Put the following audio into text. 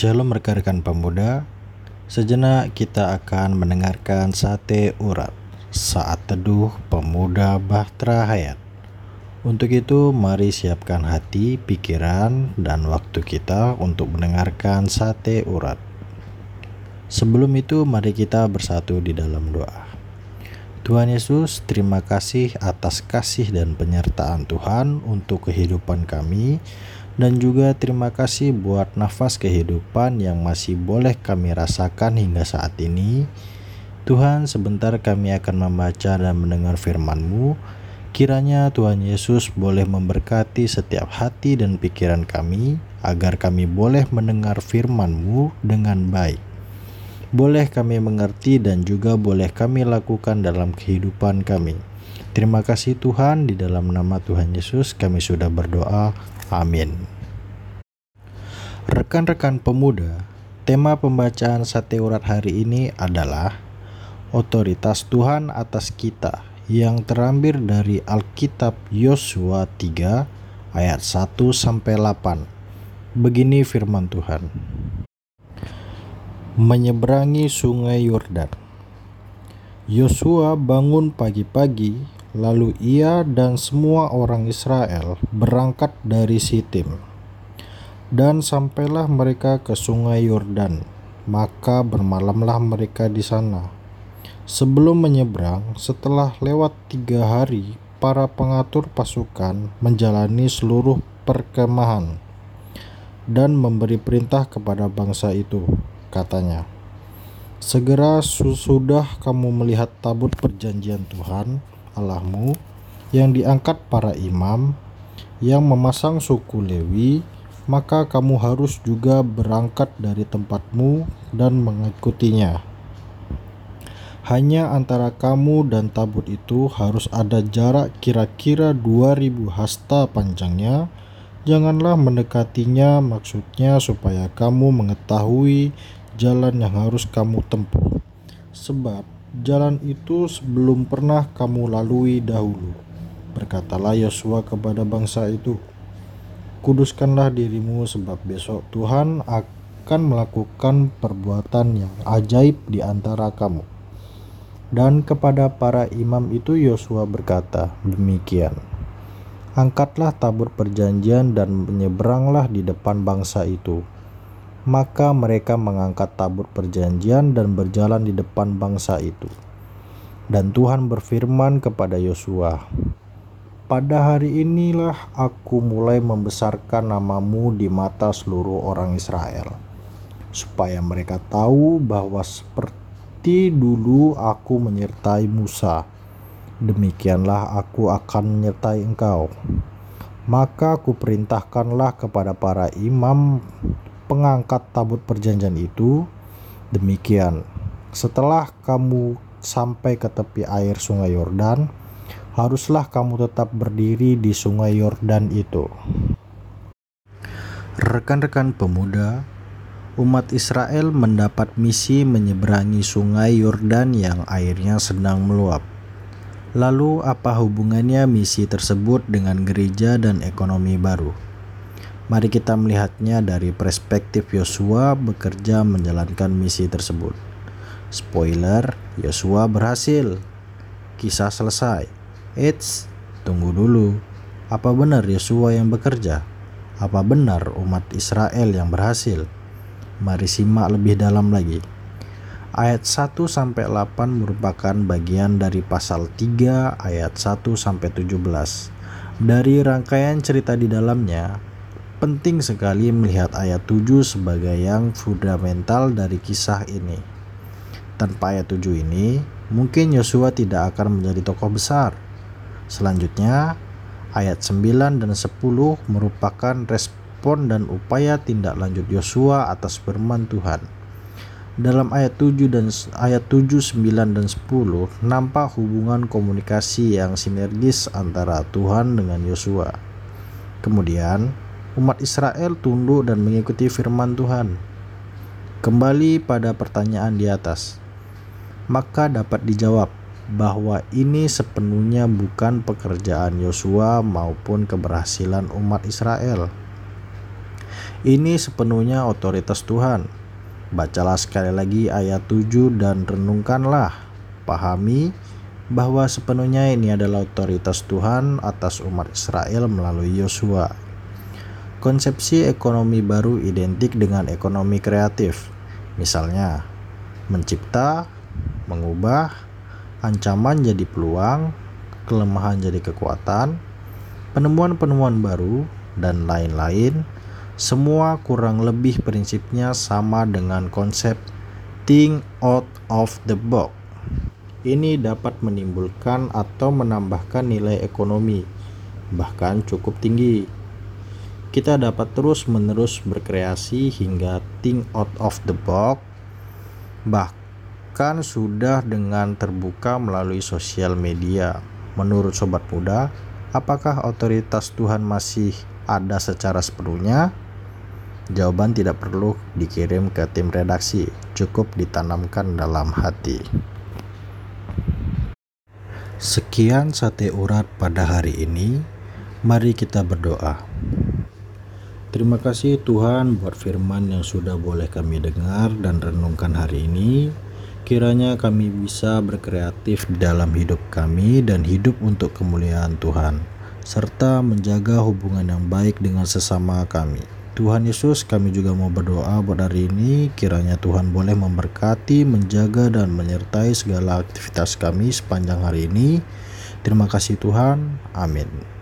Shalom rekan-rekan pemuda Sejenak kita akan mendengarkan sate urat Saat teduh pemuda Bahtera Hayat. Untuk itu mari siapkan hati, pikiran, dan waktu kita untuk mendengarkan sate urat Sebelum itu mari kita bersatu di dalam doa. Tuhan Yesus, terima kasih atas kasih dan penyertaan Tuhan untuk kehidupan kami dan juga terima kasih buat nafas kehidupan yang masih boleh kami rasakan hingga saat ini. Tuhan, sebentar kami akan membaca dan mendengar firman-Mu. Kiranya Tuhan Yesus boleh memberkati setiap hati dan pikiran kami, agar kami boleh mendengar firman-Mu dengan baik. Boleh kami mengerti dan juga boleh kami lakukan dalam kehidupan kami. Terima kasih Tuhan, di dalam nama Tuhan Yesus kami sudah berdoa. Amin. Rekan-rekan pemuda, tema pembacaan sate urat hari ini adalah otoritas Tuhan atas kita yang terambil dari Alkitab Yosua 3 ayat 1 sampai 8. Begini firman Tuhan. Menyeberangi sungai Yordan. Yosua bangun pagi-pagi Lalu ia dan semua orang Israel berangkat dari Sitim. Dan sampailah mereka ke sungai Yordan, maka bermalamlah mereka di sana. Sebelum menyeberang, setelah lewat tiga hari, para pengatur pasukan menjalani seluruh perkemahan dan memberi perintah kepada bangsa itu, katanya. Segera sesudah kamu melihat tabut perjanjian Tuhan, Allahmu yang diangkat para imam yang memasang suku Lewi, maka kamu harus juga berangkat dari tempatmu dan mengikutinya. Hanya antara kamu dan tabut itu harus ada jarak kira-kira 2000 hasta panjangnya. Janganlah mendekatinya maksudnya supaya kamu mengetahui jalan yang harus kamu tempuh. Sebab Jalan itu belum pernah kamu lalui dahulu. Berkatalah Yosua kepada bangsa itu, Kuduskanlah dirimu sebab besok Tuhan akan melakukan perbuatan yang ajaib di antara kamu. Dan kepada para imam itu Yosua berkata demikian. Angkatlah tabur perjanjian dan menyeberanglah di depan bangsa itu maka mereka mengangkat tabur perjanjian dan berjalan di depan bangsa itu. Dan Tuhan berfirman kepada Yosua, "Pada hari inilah aku mulai membesarkan namamu di mata seluruh orang Israel, supaya mereka tahu bahwa seperti dulu aku menyertai Musa, demikianlah aku akan menyertai engkau." Maka kuperintahkanlah kepada para imam pengangkat tabut perjanjian itu demikian. Setelah kamu sampai ke tepi air sungai Yordan, haruslah kamu tetap berdiri di sungai Yordan itu. Rekan-rekan pemuda, umat Israel mendapat misi menyeberangi sungai Yordan yang airnya sedang meluap. Lalu apa hubungannya misi tersebut dengan gereja dan ekonomi baru? Mari kita melihatnya dari perspektif Yosua bekerja menjalankan misi tersebut. Spoiler, Yosua berhasil. Kisah selesai. Eits, tunggu dulu. Apa benar Yosua yang bekerja? Apa benar umat Israel yang berhasil? Mari simak lebih dalam lagi. Ayat 1 sampai 8 merupakan bagian dari pasal 3 ayat 1 sampai 17. Dari rangkaian cerita di dalamnya, Penting sekali melihat ayat 7 sebagai yang fundamental dari kisah ini. Tanpa ayat 7 ini, mungkin Yosua tidak akan menjadi tokoh besar. Selanjutnya, ayat 9 dan 10 merupakan respon dan upaya tindak lanjut Yosua atas firman Tuhan. Dalam ayat 7 dan ayat 7, 9 dan 10 nampak hubungan komunikasi yang sinergis antara Tuhan dengan Yosua. Kemudian, umat Israel tunduk dan mengikuti firman Tuhan. Kembali pada pertanyaan di atas, maka dapat dijawab bahwa ini sepenuhnya bukan pekerjaan Yosua maupun keberhasilan umat Israel. Ini sepenuhnya otoritas Tuhan. Bacalah sekali lagi ayat 7 dan renungkanlah. Pahami bahwa sepenuhnya ini adalah otoritas Tuhan atas umat Israel melalui Yosua. Konsepsi ekonomi baru identik dengan ekonomi kreatif. Misalnya, mencipta, mengubah, ancaman jadi peluang, kelemahan jadi kekuatan, penemuan-penemuan baru, dan lain-lain. Semua kurang lebih prinsipnya sama dengan konsep think out of the box ini dapat menimbulkan atau menambahkan nilai ekonomi, bahkan cukup tinggi. Kita dapat terus-menerus berkreasi hingga think out of the box, bahkan sudah dengan terbuka melalui sosial media. Menurut sobat muda, apakah otoritas Tuhan masih ada secara sepenuhnya? Jawaban tidak perlu dikirim ke tim redaksi, cukup ditanamkan dalam hati. Sekian sate urat pada hari ini. Mari kita berdoa. Terima kasih Tuhan buat firman yang sudah boleh kami dengar dan renungkan hari ini. Kiranya kami bisa berkreatif dalam hidup kami dan hidup untuk kemuliaan Tuhan, serta menjaga hubungan yang baik dengan sesama kami. Tuhan Yesus kami juga mau berdoa buat hari ini kiranya Tuhan boleh memberkati, menjaga dan menyertai segala aktivitas kami sepanjang hari ini. Terima kasih Tuhan. Amin.